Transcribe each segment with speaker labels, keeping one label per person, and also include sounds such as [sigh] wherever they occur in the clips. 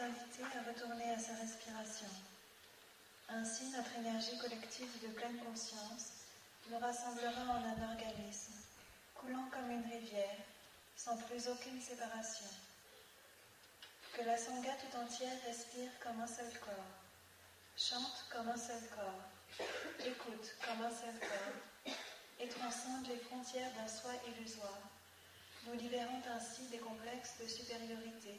Speaker 1: Invitée à retourner à sa respiration. Ainsi, notre énergie collective de pleine conscience nous rassemblera en un organisme, coulant comme une rivière, sans plus aucune séparation. Que la Sangha tout entière respire comme un seul corps, chante comme un seul corps, écoute comme un seul corps, et transcende les frontières d'un soi illusoire, nous libérant ainsi des complexes de supériorité,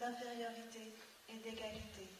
Speaker 1: d'infériorité et d'égalité.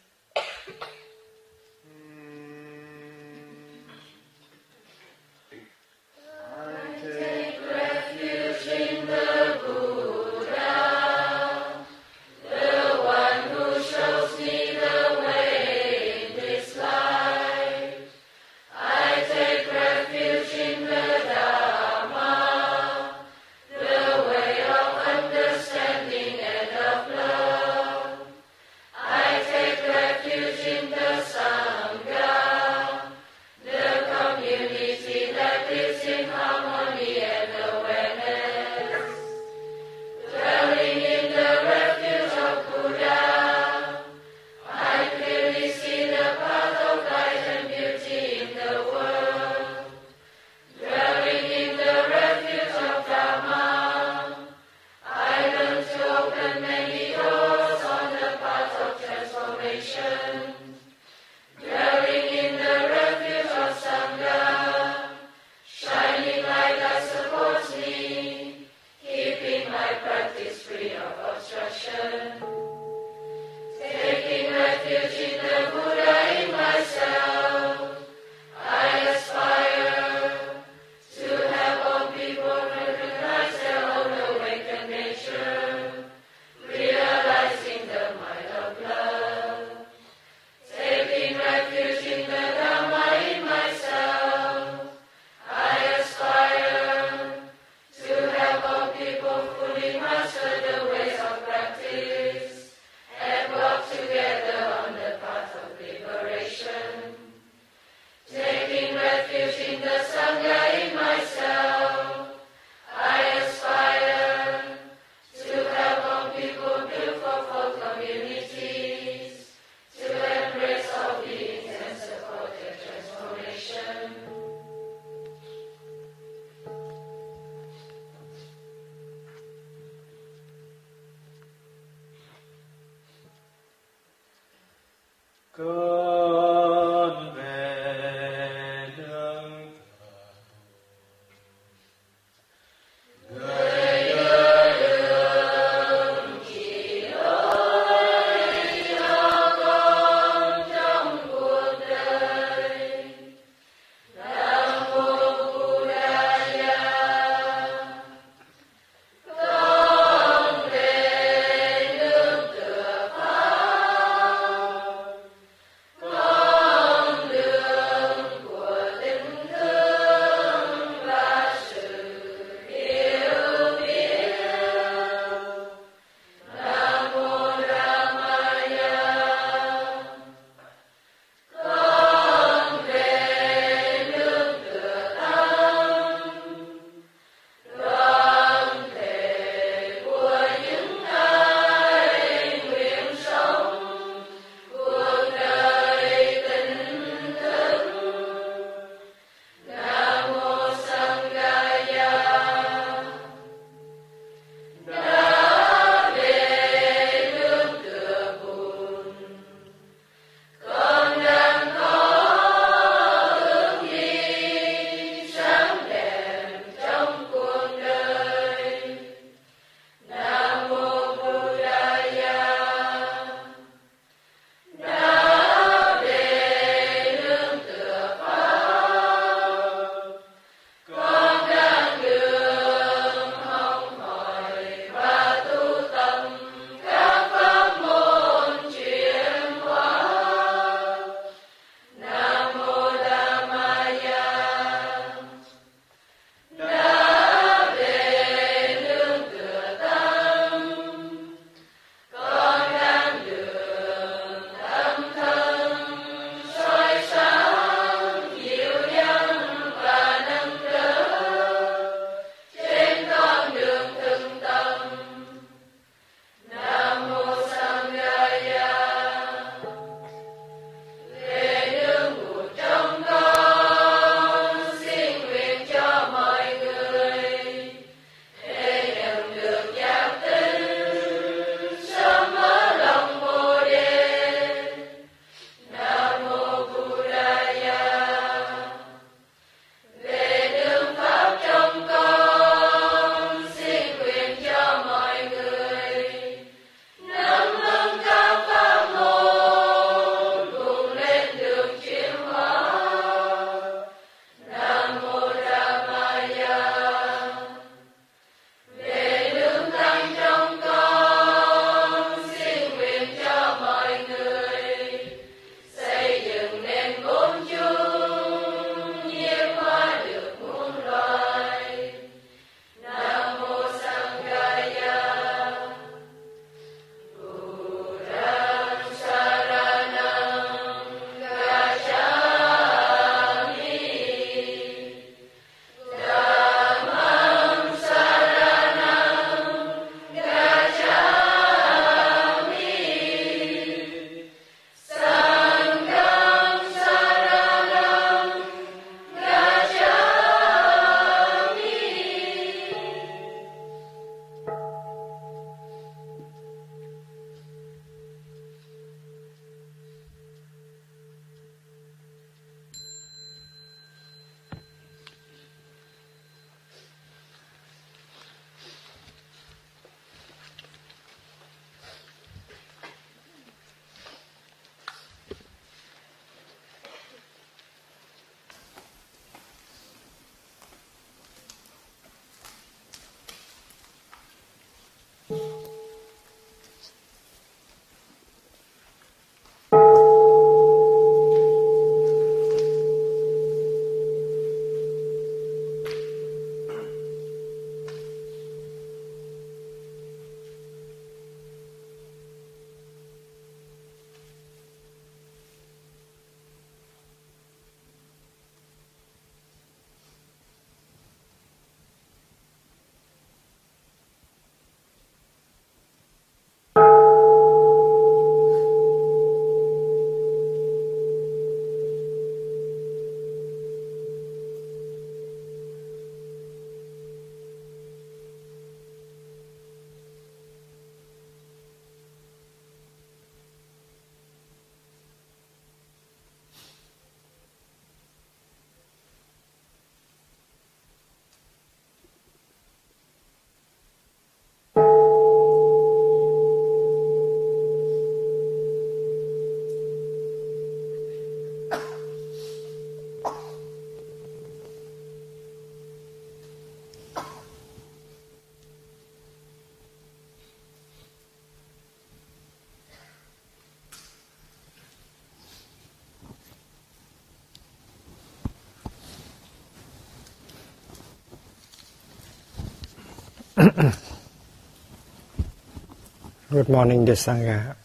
Speaker 1: [coughs]
Speaker 2: Good morning, the Sangha.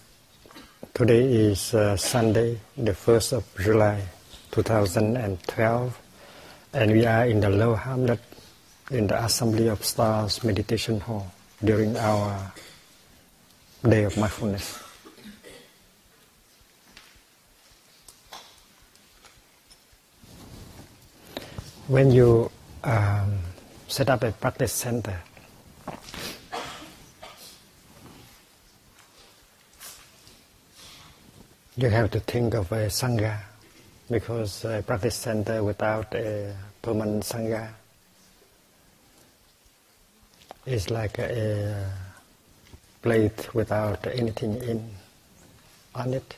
Speaker 2: Today is uh, Sunday, the 1st of July 2012, and we are in the Low Hamlet in the Assembly of Stars Meditation Hall during our day of mindfulness. When you um, set up a practice center, you have to think of a sangha because a practice center without a permanent sangha is like a plate without anything in on it.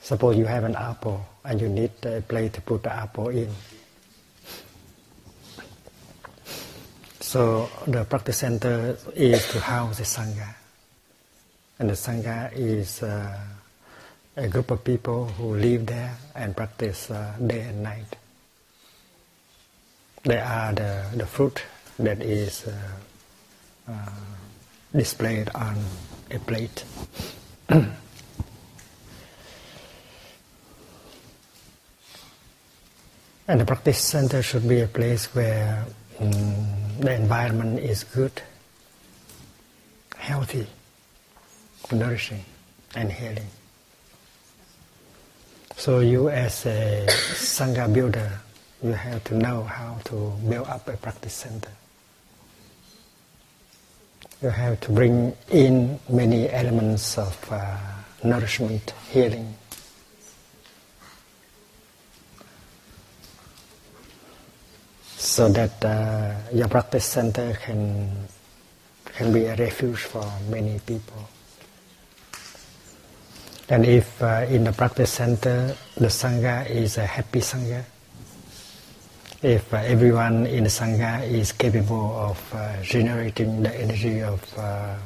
Speaker 2: Suppose you have an apple and you need a plate to put the apple in. So the practice center is to house the sangha, and the sangha is uh, a group of people who live there and practice uh, day and night. They are the, the fruit that is uh, uh, displayed on a plate. [clears throat] and the practice center should be a place where um, the environment is good, healthy, nourishing, and healing. So you as a Sangha builder, you have to know how to build up a practice center. You have to bring in many elements of uh, nourishment, healing. So that uh, your practice center can can be a refuge for many people. And if uh, in the practice center the Sangha is a happy Sangha, if uh, everyone in the Sangha is capable of uh, generating the energy of, uh,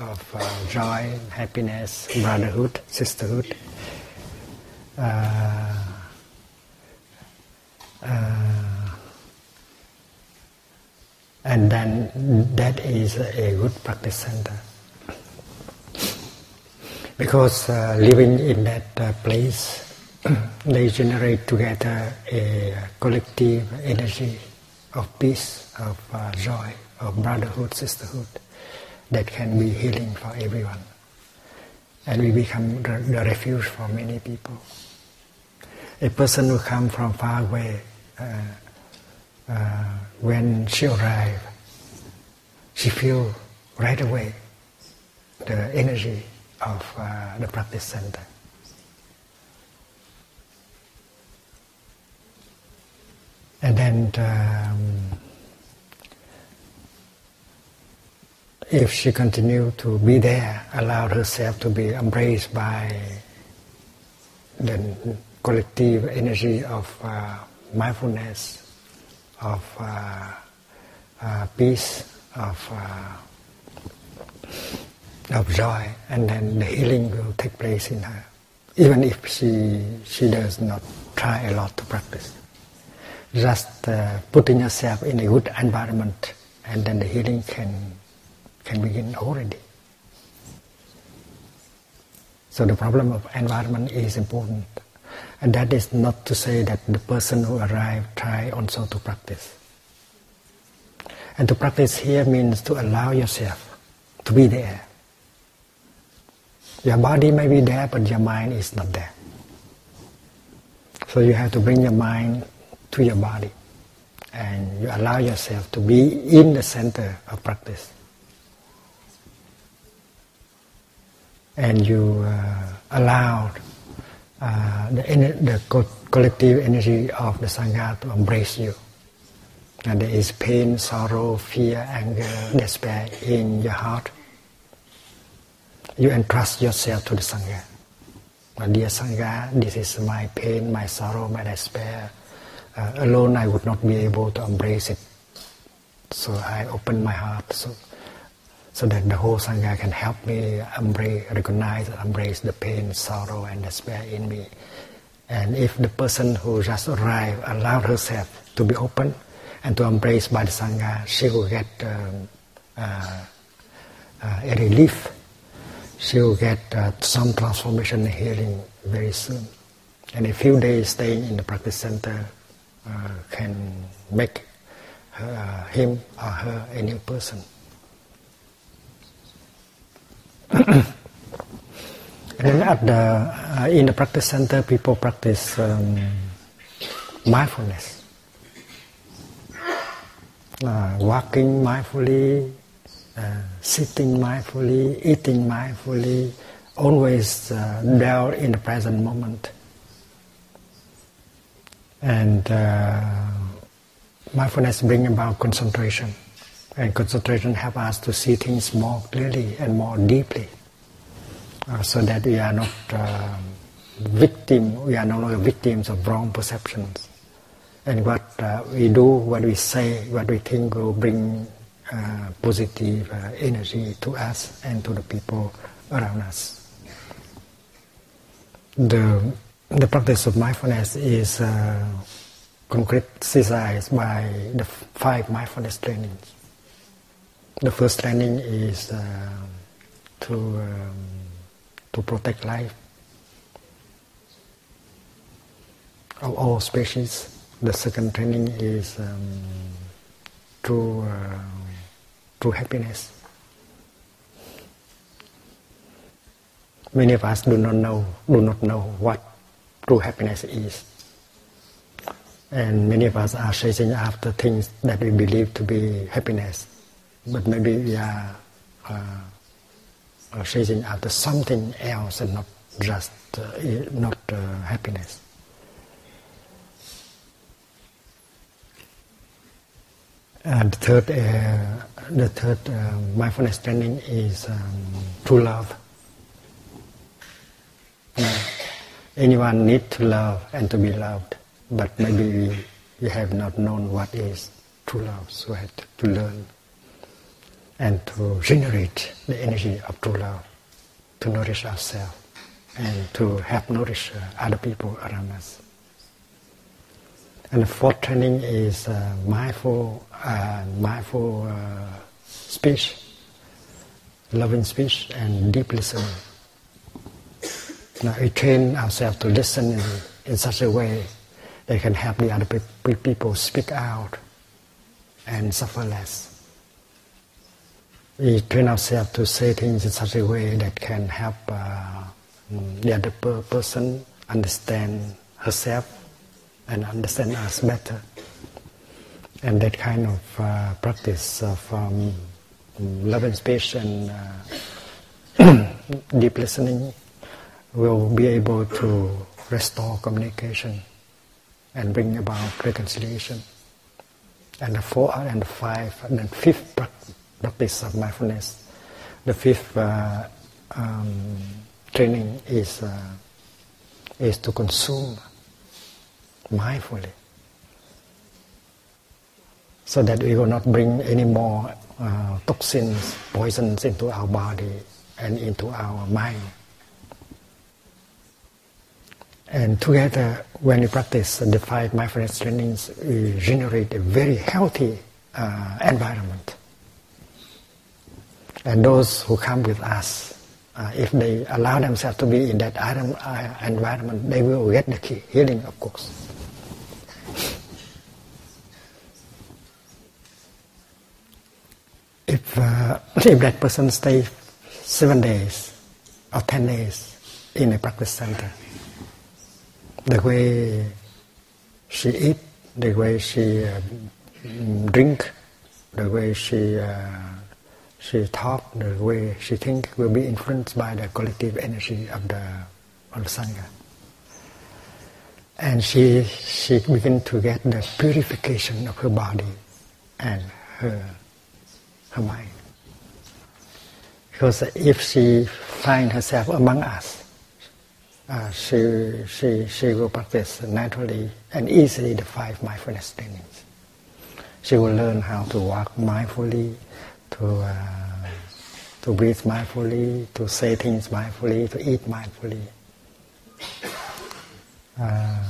Speaker 2: of uh, joy, happiness, brotherhood, sisterhood, uh, and then that is a good practice center because uh, living in that uh, place, [clears throat] they generate together a collective energy of peace, of uh, joy, of brotherhood, sisterhood that can be healing for everyone. And we become the, the refuge for many people. A person who comes from far away, uh, uh, when she arrived, she feels right away the energy of uh, the practice center. And then um, if she continue to be there, allow herself to be embraced by the collective energy of uh, mindfulness, of uh, uh peace, of uh, of joy, and then the healing will take place in her, even if she she does not try a lot to practice. Just putting yourself in a good environment, and then the healing can can begin already. So the problem of environment is important, and that is not to say that the person who arrived try also to practice. And to practice here means to allow yourself to be there your body may be there, but your mind is not there. So you have to bring your mind to your body and you allow yourself to be in the center of practice. And you uh, allow uh, the, the co- collective energy of the Sangha to embrace you. And there is pain, sorrow, fear, anger, despair in your heart you entrust yourself to the Sangha. My dear Sangha, this is my pain, my sorrow, my despair. Uh, alone I would not be able to embrace it. So I open my heart so, so that the whole Sangha can help me embrace, recognize and embrace the pain, sorrow and despair in me. And if the person who just arrived allowed herself to be open and to embrace by the Sangha, she will get um, uh, uh, a relief. She will get uh, some transformation and healing very soon. And a few days staying in the practice center uh, can make her, him or her a new person. [coughs] then at the, uh, in the practice center, people practice um, mindfulness. Uh, walking mindfully, uh, sitting mindfully, eating mindfully, always uh, dwell in the present moment. And uh, mindfulness brings about concentration. And concentration helps us to see things more clearly and more deeply. Uh, so that we are not uh, victim, we are no longer victims of wrong perceptions. And what uh, we do, what we say, what we think will bring uh, positive uh, energy to us and to the people around us. The, the practice of mindfulness is uh, concretized by the five mindfulness trainings. The first training is uh, to um, to protect life of all species. The second training is um, true uh, true happiness. Many of us do not know do not know what true happiness is. And many of us are chasing after things that we believe to be happiness but maybe we are uh, chasing after something else and not just uh, not uh, happiness. And the third, uh, the third uh, mindfulness training is um, true love. anyone need to love and to be loved, but maybe we, have not known what is true love, so we have to learn and to generate the energy of true love, to nourish ourselves, and to help nourish uh, other people around us. And the fourth training is uh, mindful, uh, mindful uh, speech, loving speech, and deep listening. Now we train ourselves to listen in, in such a way that can help the other pe- people speak out and suffer less we train ourselves to say things in such a way that can help uh, the other per- person understand herself and understand us better. And that kind of uh, practice of um, love and speech and uh, [clears throat] deep listening will be able to restore communication and bring about reconciliation. And the four and the five and the fifth practice practice of mindfulness. The fifth uh, um, training is uh, is to consume mindfully, so that we will not bring any more uh, toxins, poisons into our body and into our mind. And together, when we practice the five mindfulness trainings, we generate a very healthy uh, environment and those who come with us, uh, if they allow themselves to be in that uh, environment, they will get the key, healing, of course. If, uh, if that person stays seven days or ten days in a practice center, the way she eat, the way she uh, drink, the way she uh, she talk, the way she think will be influenced by the collective energy of the, of the Sangha. And she, she begin to get the purification of her body and her, her mind. Because if she find herself among us, uh, she, she, she will practice naturally and easily the five mindfulness trainings. She will learn how to walk mindfully, to uh, to breathe mindfully, to say things mindfully, to eat mindfully. Uh,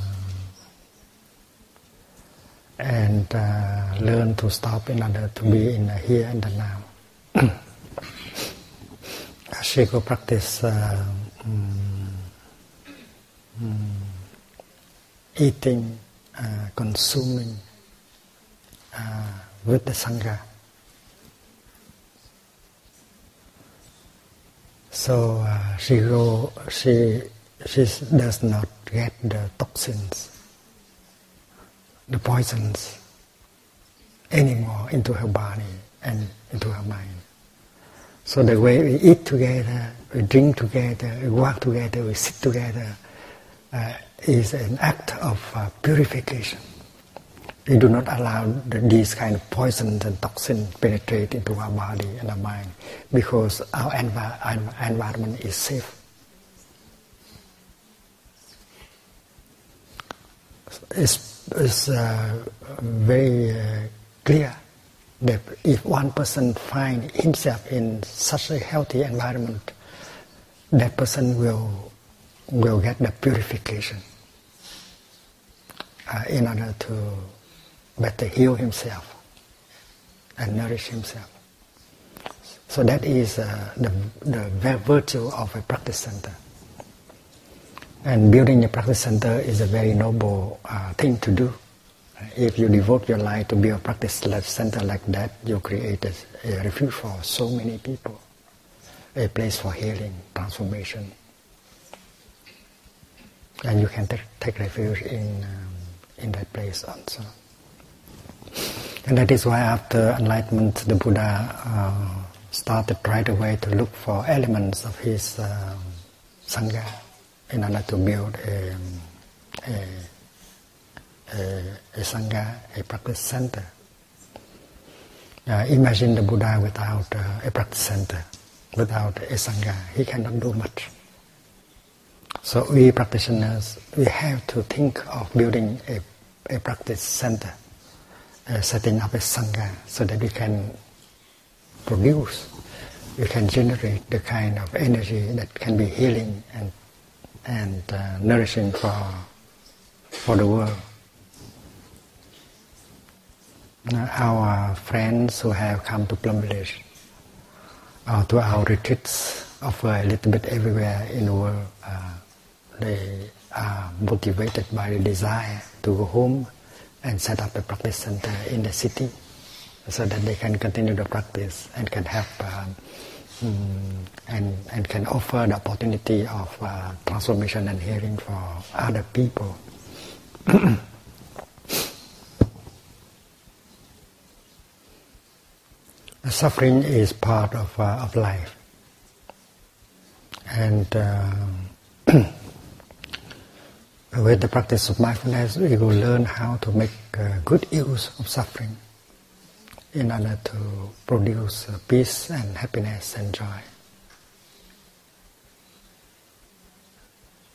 Speaker 2: and uh, learn to stop in order to be in the here and the now. [coughs] she go practice uh, um, um, eating, uh, consuming uh, with the sangha. So uh, she go, she she does not get the toxins, the poisons anymore into her body and into her mind. So the way we eat together, we drink together, we walk together, we sit together, uh, is an act of uh, purification. We do not allow the, these kind of poisons and toxins penetrate into our body and our mind because our envi- environment is safe. It's, it's uh, very uh, clear that if one person find himself in such a healthy environment, that person will will get the purification uh, in order to better heal himself and nourish himself. So that is uh, the, the virtue of a practice center. And building a practice center is a very noble uh, thing to do. If you devote your life to build a practice center like that, you create a, a refuge for so many people, a place for healing, transformation. And you can take, take refuge in, um, in that place also. And that is why after enlightenment, the Buddha uh, started right away to look for elements of his uh, Sangha in order to build a, a, a, a Sangha, a practice center. Uh, imagine the Buddha without uh, a practice center, without a Sangha. He cannot do much. So we practitioners, we have to think of building a, a practice center, uh, setting up a Sangha so that we can produce, we can generate the kind of energy that can be healing and and uh, nourishing for, for the world. our friends who have come to Plum Village, uh, to our retreats, offer a little bit everywhere in the world. Uh, they are motivated by the desire to go home and set up a practice center in the city so that they can continue the practice and can help um, mm, and, and can offer the opportunity of uh, transformation and healing for other people. [coughs] Suffering is part of, uh, of life. And uh, [coughs] with the practice of mindfulness, we will learn how to make uh, good use of suffering in order to produce uh, peace and happiness and joy.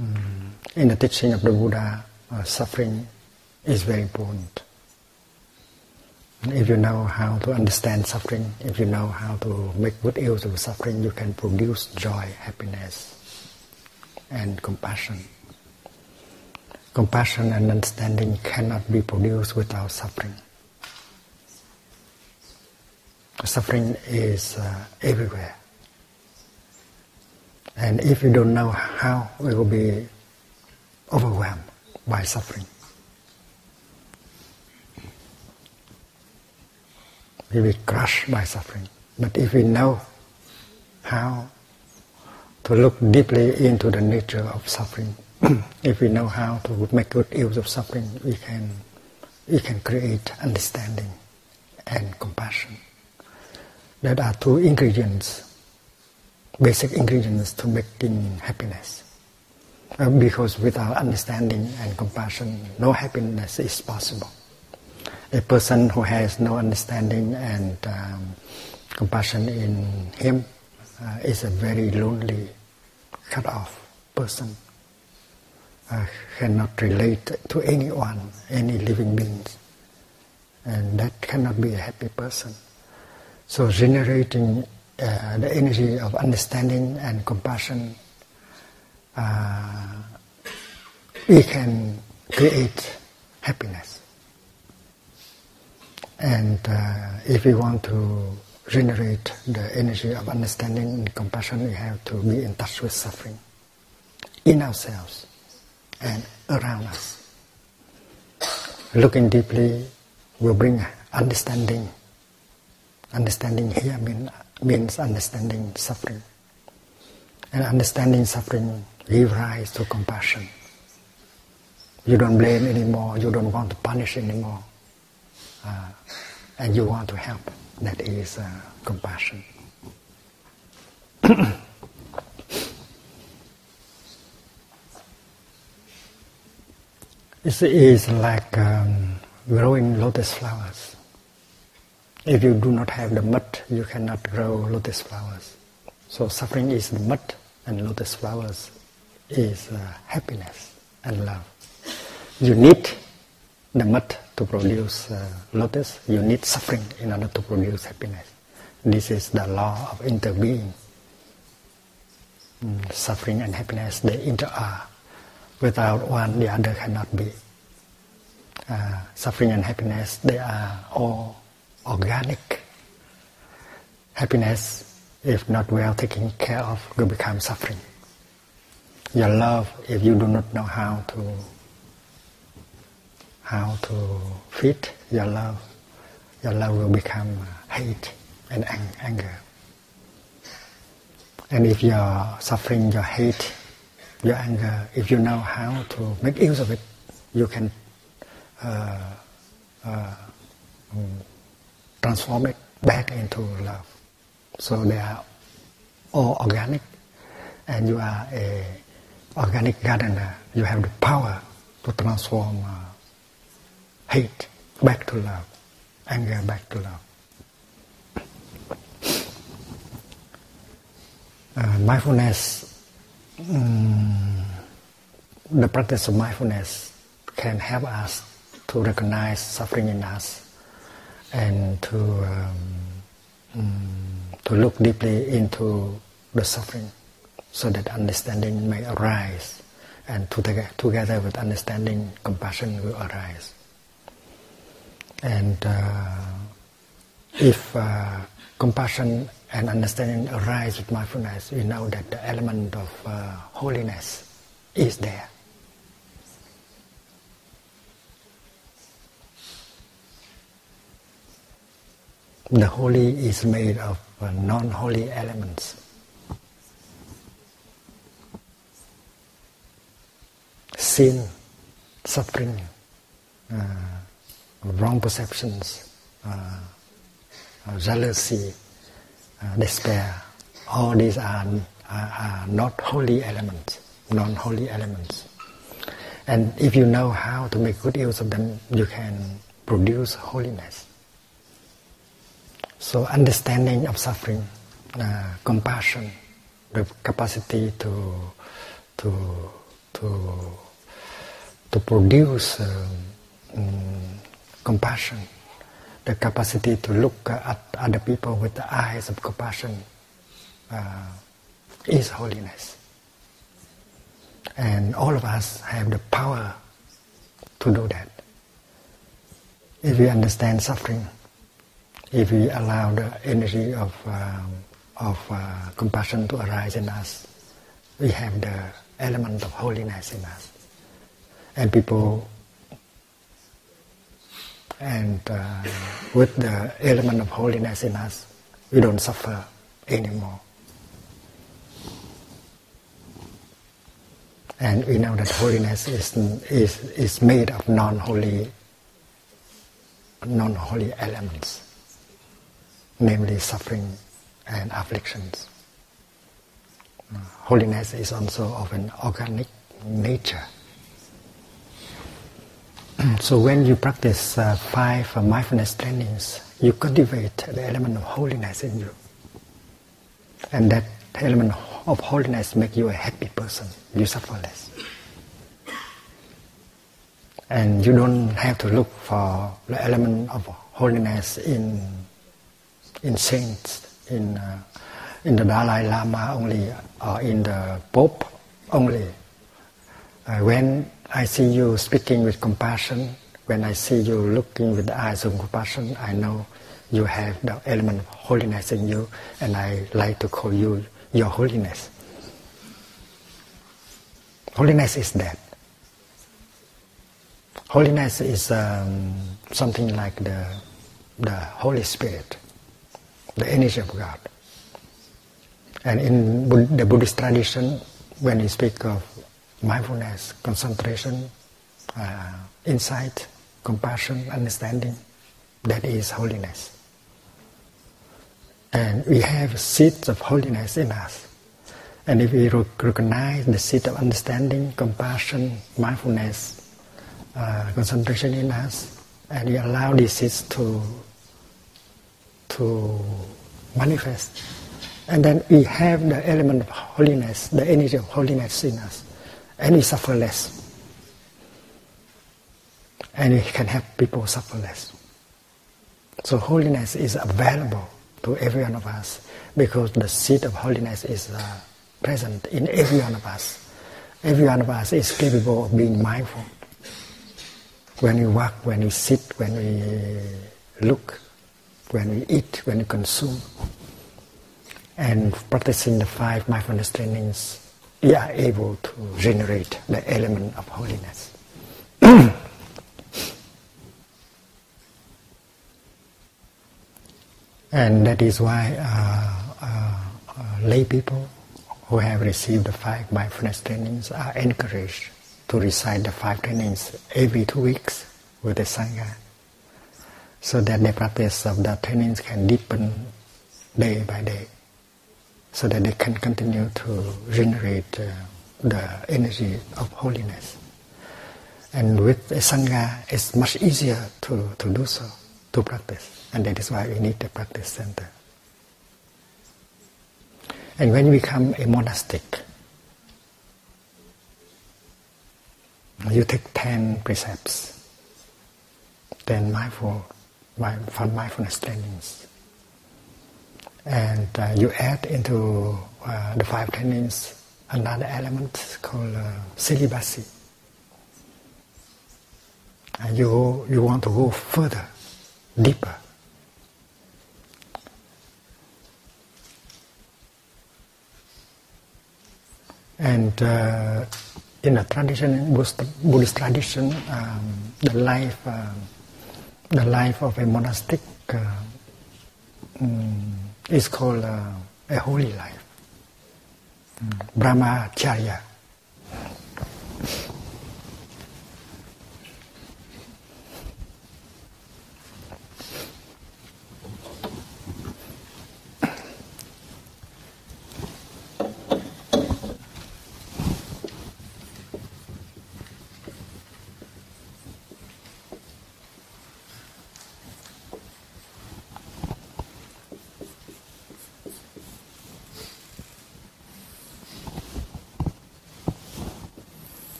Speaker 2: Mm. In the teaching of the Buddha, uh, suffering is very important. If you know how to understand suffering, if you know how to make good use of suffering, you can produce joy, happiness, and compassion. Compassion and understanding cannot be produced without suffering. Suffering is uh, everywhere. And if you don't know how, we will be overwhelmed by suffering. We will be crushed by suffering. But if we know how to look deeply into the nature of suffering, [clears throat] if we know how to make good use of suffering, we can we can create understanding and compassion. That are two ingredients basic ingredients to making happiness. Uh, because without understanding and compassion, no happiness is possible. A person who has no understanding and um, compassion in him uh, is a very lonely, cut off person. Uh, cannot relate to anyone, any living beings, and that cannot be a happy person. So generating uh, the energy of understanding and compassion, uh, we can create happiness. And uh, if we want to generate the energy of understanding and compassion, we have to be in touch with suffering in ourselves and around us. Looking deeply will bring understanding. Understanding here mean, means understanding suffering. And understanding suffering give rise to compassion. You don't blame anymore, you don't want to punish anymore, uh, and you want to help. That is uh, compassion. [clears throat] it is like um, growing lotus flowers. If you do not have the mud, you cannot grow lotus flowers. So suffering is the mud, and lotus flowers is uh, happiness and love. You need the mud to produce uh, lotus. You need suffering in order to produce happiness. This is the law of interbeing. Mm, suffering and happiness they inter-are. Without one, the other cannot be. Uh, suffering and happiness they are all organic. Happiness, if not well taken care of, will become suffering. Your love, if you do not know how to how to feed your love, your love will become hate and anger. And if you're suffering your hate, your anger, if you know how to make use of it, you can uh, uh, um, transform it back into love. So they are all organic, and you are a organic gardener. You have the power to transform uh, hate back to love, anger back to love. Uh, mindfulness, um, the practice of mindfulness can help us to recognize suffering in us and to um, um, to look deeply into the suffering so that understanding may arise and together, together with understanding compassion will arise. And uh, if uh, compassion and understanding arise with mindfulness we know that the element of uh, holiness is there the holy is made of uh, non-holy elements. Sin, suffering, uh, wrong perceptions, uh, uh jealousy, uh, despair, all these are, are, are not holy elements, non-holy elements. And if you know how to make good use of them, you can produce holiness. So understanding of suffering, uh, compassion, the capacity to to to to produce um, um, compassion, the capacity to look at other people with the eyes of compassion uh, is holiness. And all of us have the power to do that. If we understand suffering, if we allow the energy of um, of uh, compassion to arise in us, we have the element of holiness in us, and people, and uh, with the element of holiness in us, we don't suffer anymore. And we know that holiness is, is, is made of non-holy, non-holy elements namely suffering and afflictions. Uh, holiness is also of an organic nature. [clears throat] so when you practice uh, five uh, mindfulness trainings, you cultivate the element of holiness in you. And that element of holiness make you a happy person. You suffer less. And you don't have to look for the element of holiness in in saints, in, uh, in the Dalai Lama only, or in the Pope only. Uh, when I see you speaking with compassion, when I see you looking with the eyes of compassion, I know you have the element of holiness in you, and I like to call you your holiness. Holiness is that. Holiness is um, something like the, the Holy Spirit, the energy of God. And in the Buddhist tradition, when you speak of mindfulness, concentration, uh, insight, compassion, understanding, that is holiness. And we have seeds of holiness in us. And if we recognize the seed of understanding, compassion, mindfulness, uh, concentration in us, and we allow these seeds to to manifest, and then we have the element of holiness, the energy of holiness in us, and we suffer less, and we can help people suffer less. So holiness is available to every one of us because the seed of holiness is. Uh, present in every one of us. Every one of us is capable of being mindful. When we walk, when we sit, when we look, when we eat, when we consume. And practicing the five mindfulness trainings, we are able to generate the element of holiness. [clears throat] and that is why uh, uh, uh, lay people who have received the five mindfulness trainings are encouraged to recite the five trainings every two weeks with the Sangha so that the practice of the trainings can deepen day by day so that they can continue to generate uh, the energy of holiness. And with the Sangha, it's much easier to, to do so, to practice. And that is why we need the practice center. And when you become a monastic, you take 10 precepts, 10 mindful, from mindfulness trainings. And uh, you add into uh, the five trainings another element called uh, celibacy. And you, you want to go further, deeper. And uh, in a tradition, Buddhist tradition, um, the life, uh, the life of a monastic um, is called uh, a holy life, um, brahmacharya.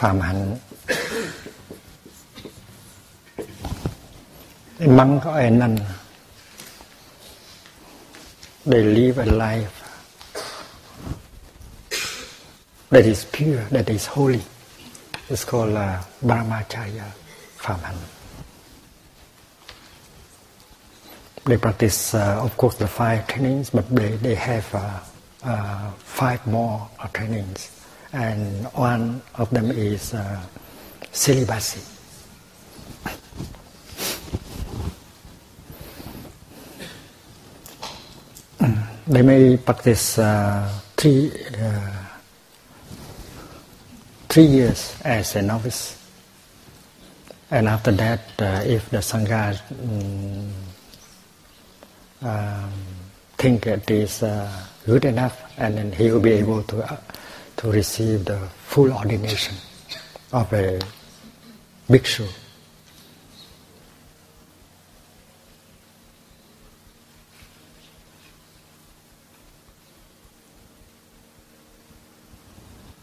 Speaker 2: Phạm hạnh. The monk có a nun they live a life that is pure that is holy. It's called uh, brahmacharya phạm hạnh. They practice uh, of course the five trainings but they, they have uh, uh, five more trainings and one of them is uh, celibacy. They may practice uh, three uh, three years as a novice, and after that, uh, if the sangha um, um, think it is uh, good enough, and then he will be able to uh, to receive the full ordination of a bhikshu.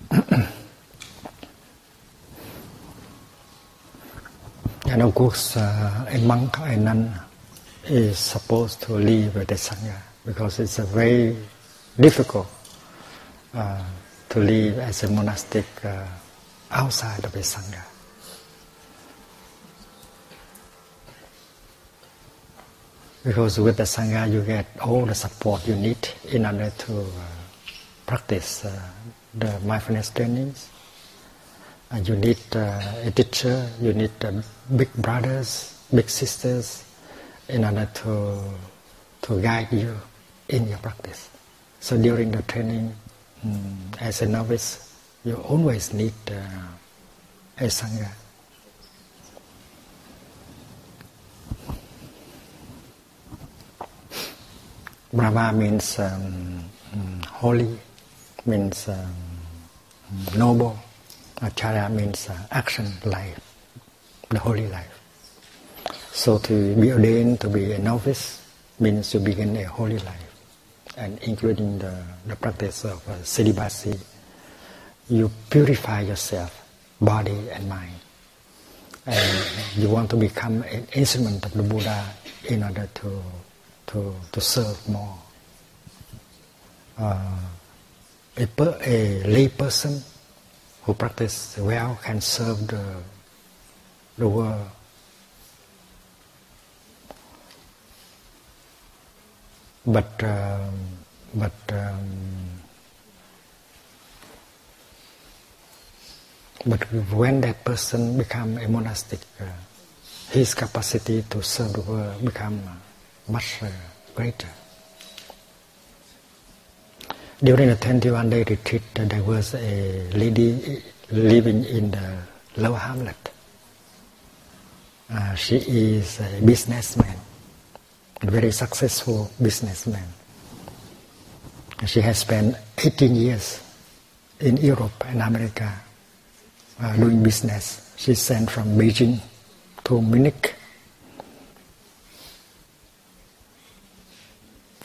Speaker 2: [clears throat] and of course, uh, a monk, a nun, is supposed to with the sangha because it's a very difficult uh, to live as a monastic uh, outside of a sangha. Because with the sangha you get all the support you need in order to uh, practice uh, the mindfulness trainings. And you need uh, a teacher, you need uh, big brothers, big sisters, in order to to guide you in your practice. So during the training, um, as a novice, you always need uh, a Sangha. Brahma means um, holy, means um, noble. Acharya means uh, action life, the holy life. So to be ordained to be a novice means to begin a holy life, and including the, the practice of uh, celibacy, you purify yourself, body and mind. And you want to become an instrument of the Buddha in order to to, to serve more. Uh, a, per, a lay person who practices well can serve the, the world. But um, but um, but when that person become a monastic, uh, his capacity to serve the world become much uh, greater. During the 21 day retreat, uh, there was a lady living in the lower hamlet. Uh, she is a businessman, very successful businessman. She has spent 18 years in Europe and America uh, doing business. She sent from Beijing to Munich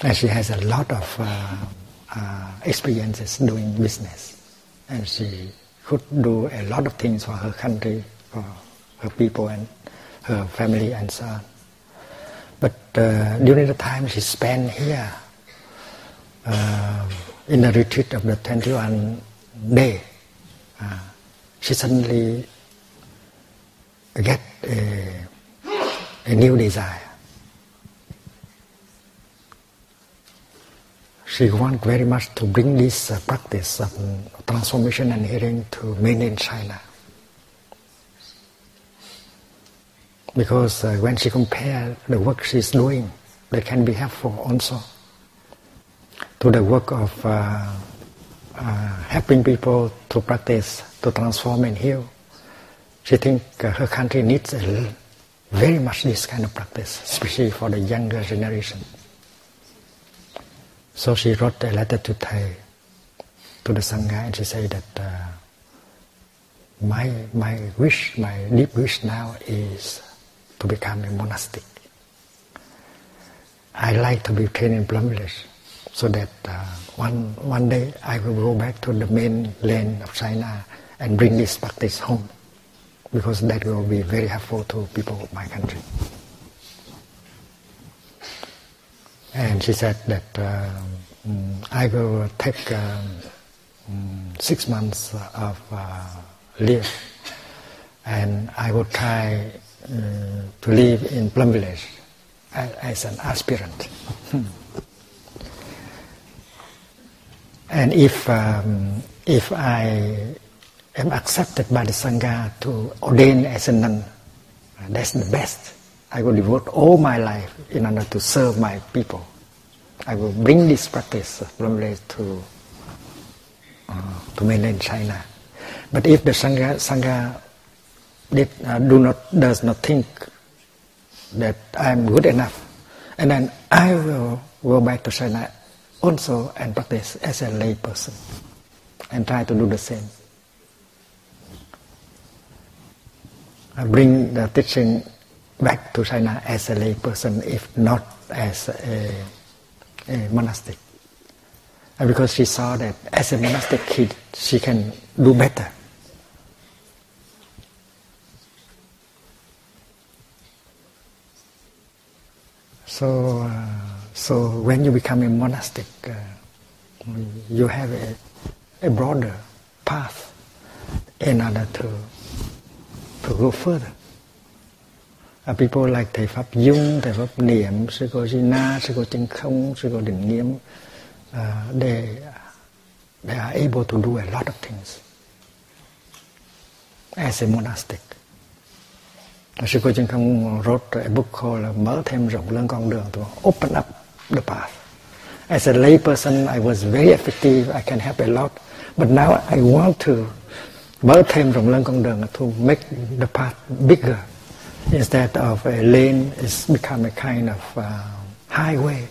Speaker 2: And she has a lot of uh, uh, experiences doing business. And she could do a lot of things for her country, for her people and her family and so on. But uh, during the time she spent here, uh, in the retreat of the 21 day, uh, she suddenly get a, a new desire. she wants very much to bring this uh, practice of transformation and healing to mainland China. Because uh, when she compares the work she's doing, that can be helpful also to the work of uh, uh helping people to practice, to transform and heal. She thinks uh, her country needs very much this kind of practice, especially for the younger generation. So she wrote a letter to Thầy, to the Sangha, and she said that uh, my, my wish, my deep wish now is to become a monastic. I like to be trained in Plum Village so that uh, one, one day I will go back to the mainland of China and bring this practice home because that will be very helpful to people of my country. And she said that um, I will take um, six months of uh, leave and I will try uh, to live in Plum Village as, as an aspirant. and if, um, if I am accepted by the Sangha to ordain as a nun, that's the best. I will devote all my life in order to serve my people. I will bring this practice from there to uh, to mainland China. But if the sangha, sangha did, uh, do not does not think that I am good enough, and then I will go back to China also and practice as a lay person and try to do the same. I bring the teaching back to China as a lay person, if not as a, a monastic. And because she saw that as a monastic kid, she can do better. So, uh, so when you become a monastic, uh, you have a, a broader path in order to, to go further. Uh, people like Thầy Pháp Dung, Thầy Pháp Niệm, Sư Cô Gina, Sư Cô Chân Không, Sư Cô Định Nghiêm, uh, they, they are able to do a lot of things as a monastic. Sư Cô Chân Không wrote a book called Mở thêm rộng lớn con đường to open up the path. As a lay person, I was very effective, I can help a lot. But now I want to mở thêm rộng lớn con đường to make the path bigger instead of a lane it's become a kind of uh, highway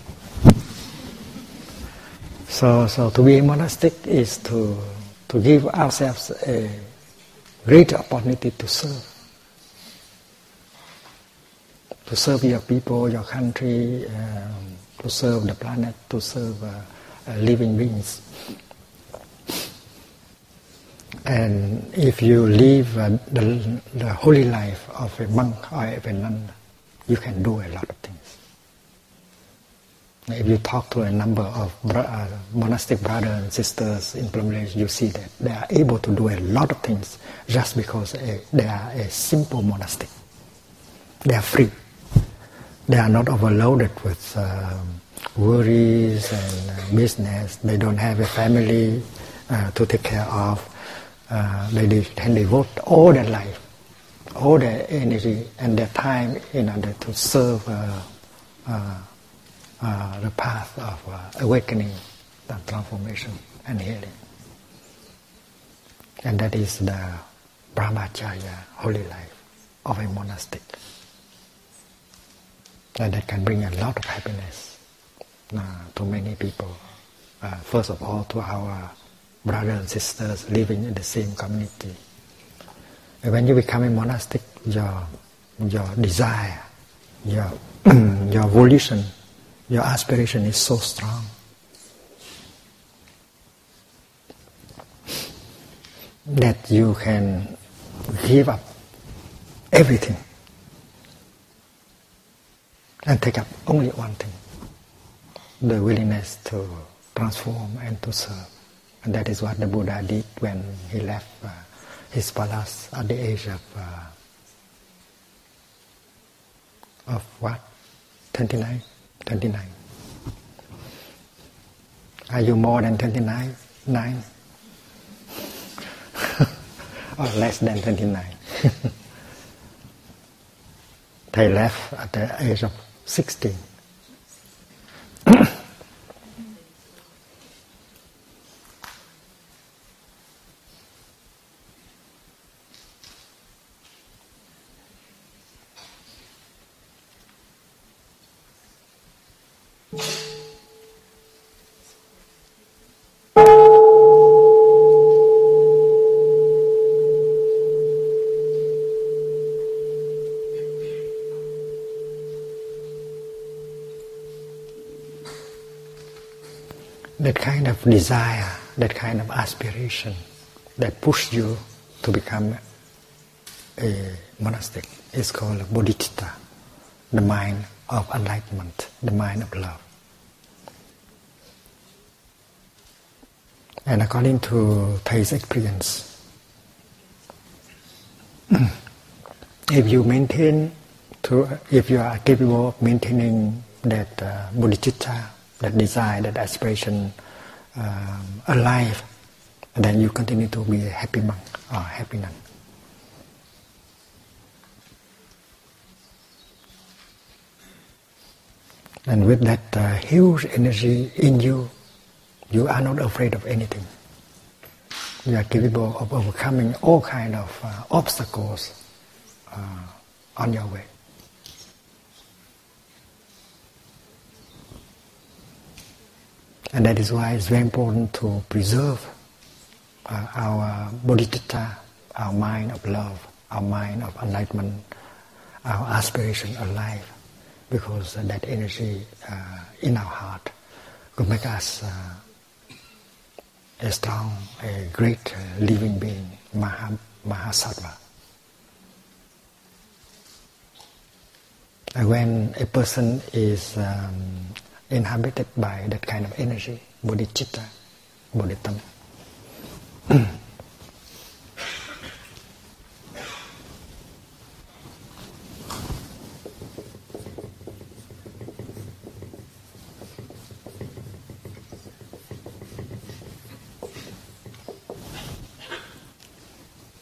Speaker 2: so so to be monastic is to to give ourselves a great opportunity to serve to serve your people your country um, to serve the planet to serve uh, uh, living beings and if you live uh, the, the holy life of a monk or a nun, you can do a lot of things. If you talk to a number of uh, monastic brothers and sisters in Plum you see that they are able to do a lot of things just because a, they are a simple monastic. They are free. They are not overloaded with um, worries and uh, business. They don't have a family uh, to take care of uh, they can devote all their life, all their energy and their time in order to serve uh, uh, uh the path of awakening, the transformation and healing. And that is the brahmacharya, holy life of a monastic. And that can bring a lot of happiness uh, to many people. first of all, to our brothers and sisters living in the same community. And when you become a monastic, your, your desire, your, [clears throat] your volition, your aspiration is so strong. That you can give up everything and take up only one thing the willingness to transform and to serve. And that is what the Buddha did when he left uh, his palace at the age of uh, of what? 29? 29. Are you more than 29? 9? [laughs] or less than 29? [laughs] they left at the age of 16. that kind desire, that kind of aspiration that push you to become a monastic is called bodhicitta, the mind of enlightenment, the mind of love. And according to Thay's experience, [clears throat] if you maintain to, if you are capable of maintaining that uh, bodhicitta, that desire, that aspiration um, alive, then you continue to be a happy monk or happy nun. And with that uh, huge energy in you, you are not afraid of anything. You are capable of overcoming all kind of uh, obstacles uh, on your way. And that is why it's very important to preserve uh, our bodhicitta, our mind of love, our mind of enlightenment, our aspiration alive, because uh, that energy uh, in our heart could make us uh, a strong, a great uh, living being, Maha, Mahasattva. And when a person is um, inhabited by that kind of energy, bodhicitta, bodhitama.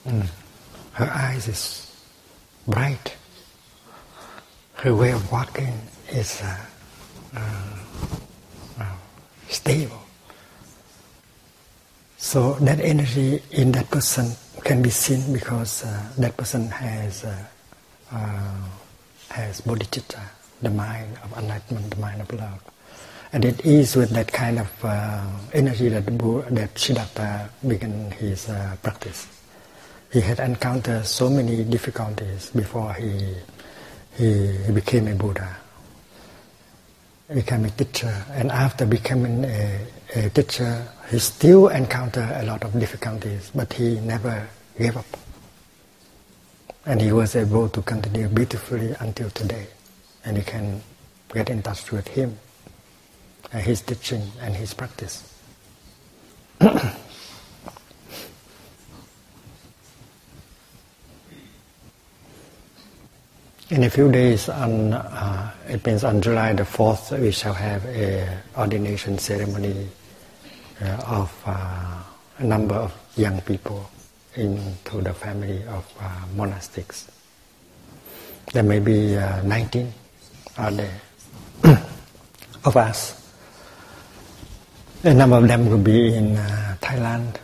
Speaker 2: Mm. Her eyes is bright. Her way of walking is uh, stable. So that energy in that person can be seen because uh, that person has uh, uh, has bodhicitta, the mind of enlightenment, the mind of love. And it is with that kind of uh, energy that, that Siddhartha began his uh, practice. He had encountered so many difficulties before he, he, became a Buddha, became a teacher. And after becoming a, a teacher, he still encountered a lot of difficulties, but he never gave up. And he was able to continue beautifully until today. And you can get in touch with him and his teaching and his practice. [coughs] In a few days, on, uh, it means on July the 4th, we shall have a ordination ceremony uh, of uh, a number of young people into the family of uh, monastics. There may be uh, 19 are there [clears throat] of us. A number of them will be in uh, Thailand,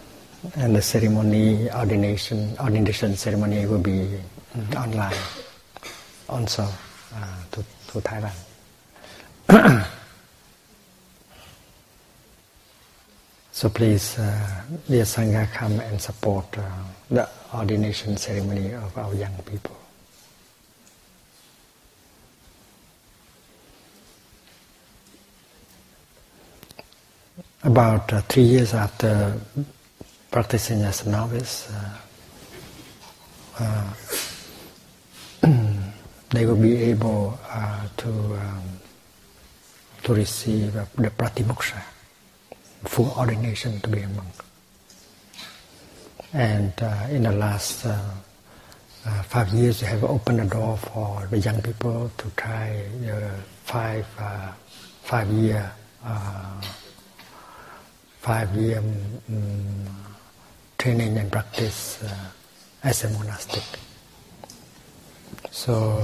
Speaker 2: and the ceremony, ordination, ordination ceremony will be online also to, to Thailand. So please, dear Sangha, come and support the ordination ceremony of our young people. About uh, three years after practicing as a novice, uh, uh, they will be able uh, to um, to receive the pratimoksha full ordination to be a monk. And uh, in the last uh, uh, five years, we have opened the door for the young people to try the five uh, five year uh, five year um, training and practice uh, as a monastic. So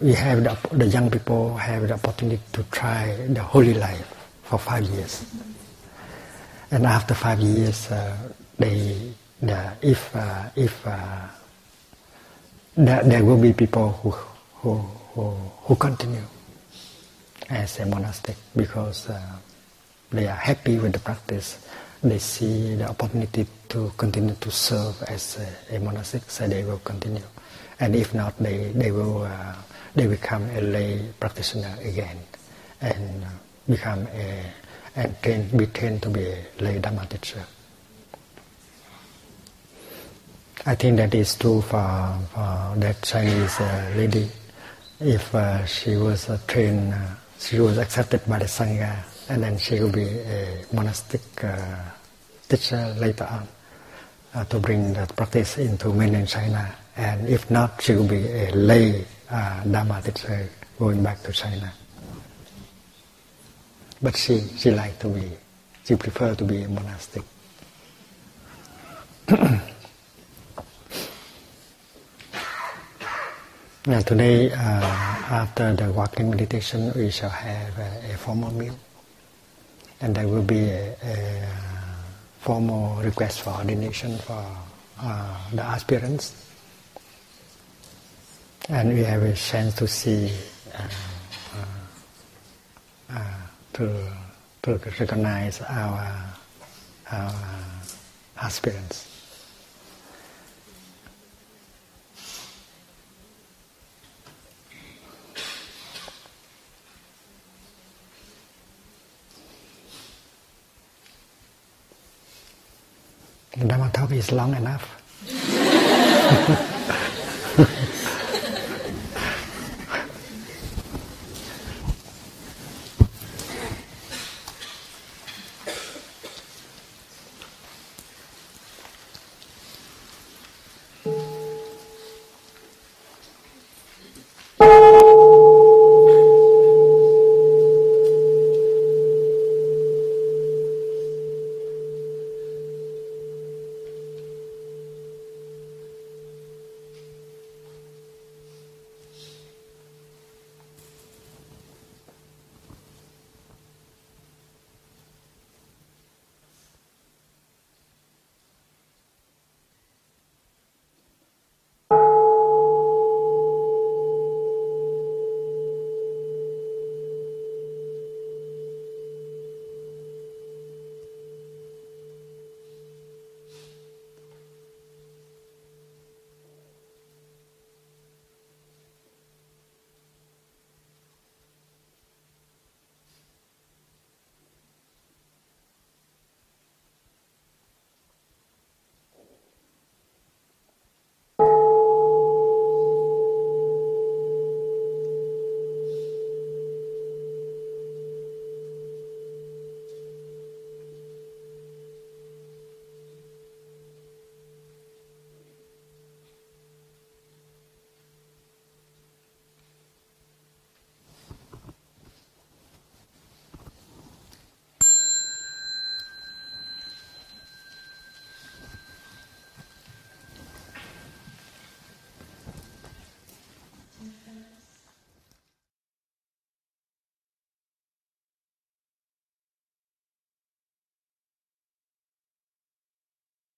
Speaker 2: we have the, the young people have the opportunity to try the holy life for five years. And after five years, uh, they, the, if uh, if uh, there, there will be people who, who who who continue as a monastic because uh, they are happy with the practice. They see the opportunity to continue to serve as a, a monastic, so they will continue. And if not, they they will uh, they become a lay practitioner again and become a and train, be trained to be a lay dharma teacher. I think that is true for, for that Chinese uh, lady. If uh, she was uh, trained, uh, she was accepted by the Sangha, and then she will be a monastic uh, teacher later on uh, to bring that practice into mainland China. And if not, she will be a lay Dhamma teacher going back to China. But she, she liked to be, she preferred to be a monastic. [coughs] now today, uh, after the walking meditation, we shall have a, a, formal meal. And there will be a, a formal request for ordination for uh, the aspirants. And we have a chance to see uh, uh, uh to, to recognize our, our aspirants. The Dhamma talk is long enough. [laughs]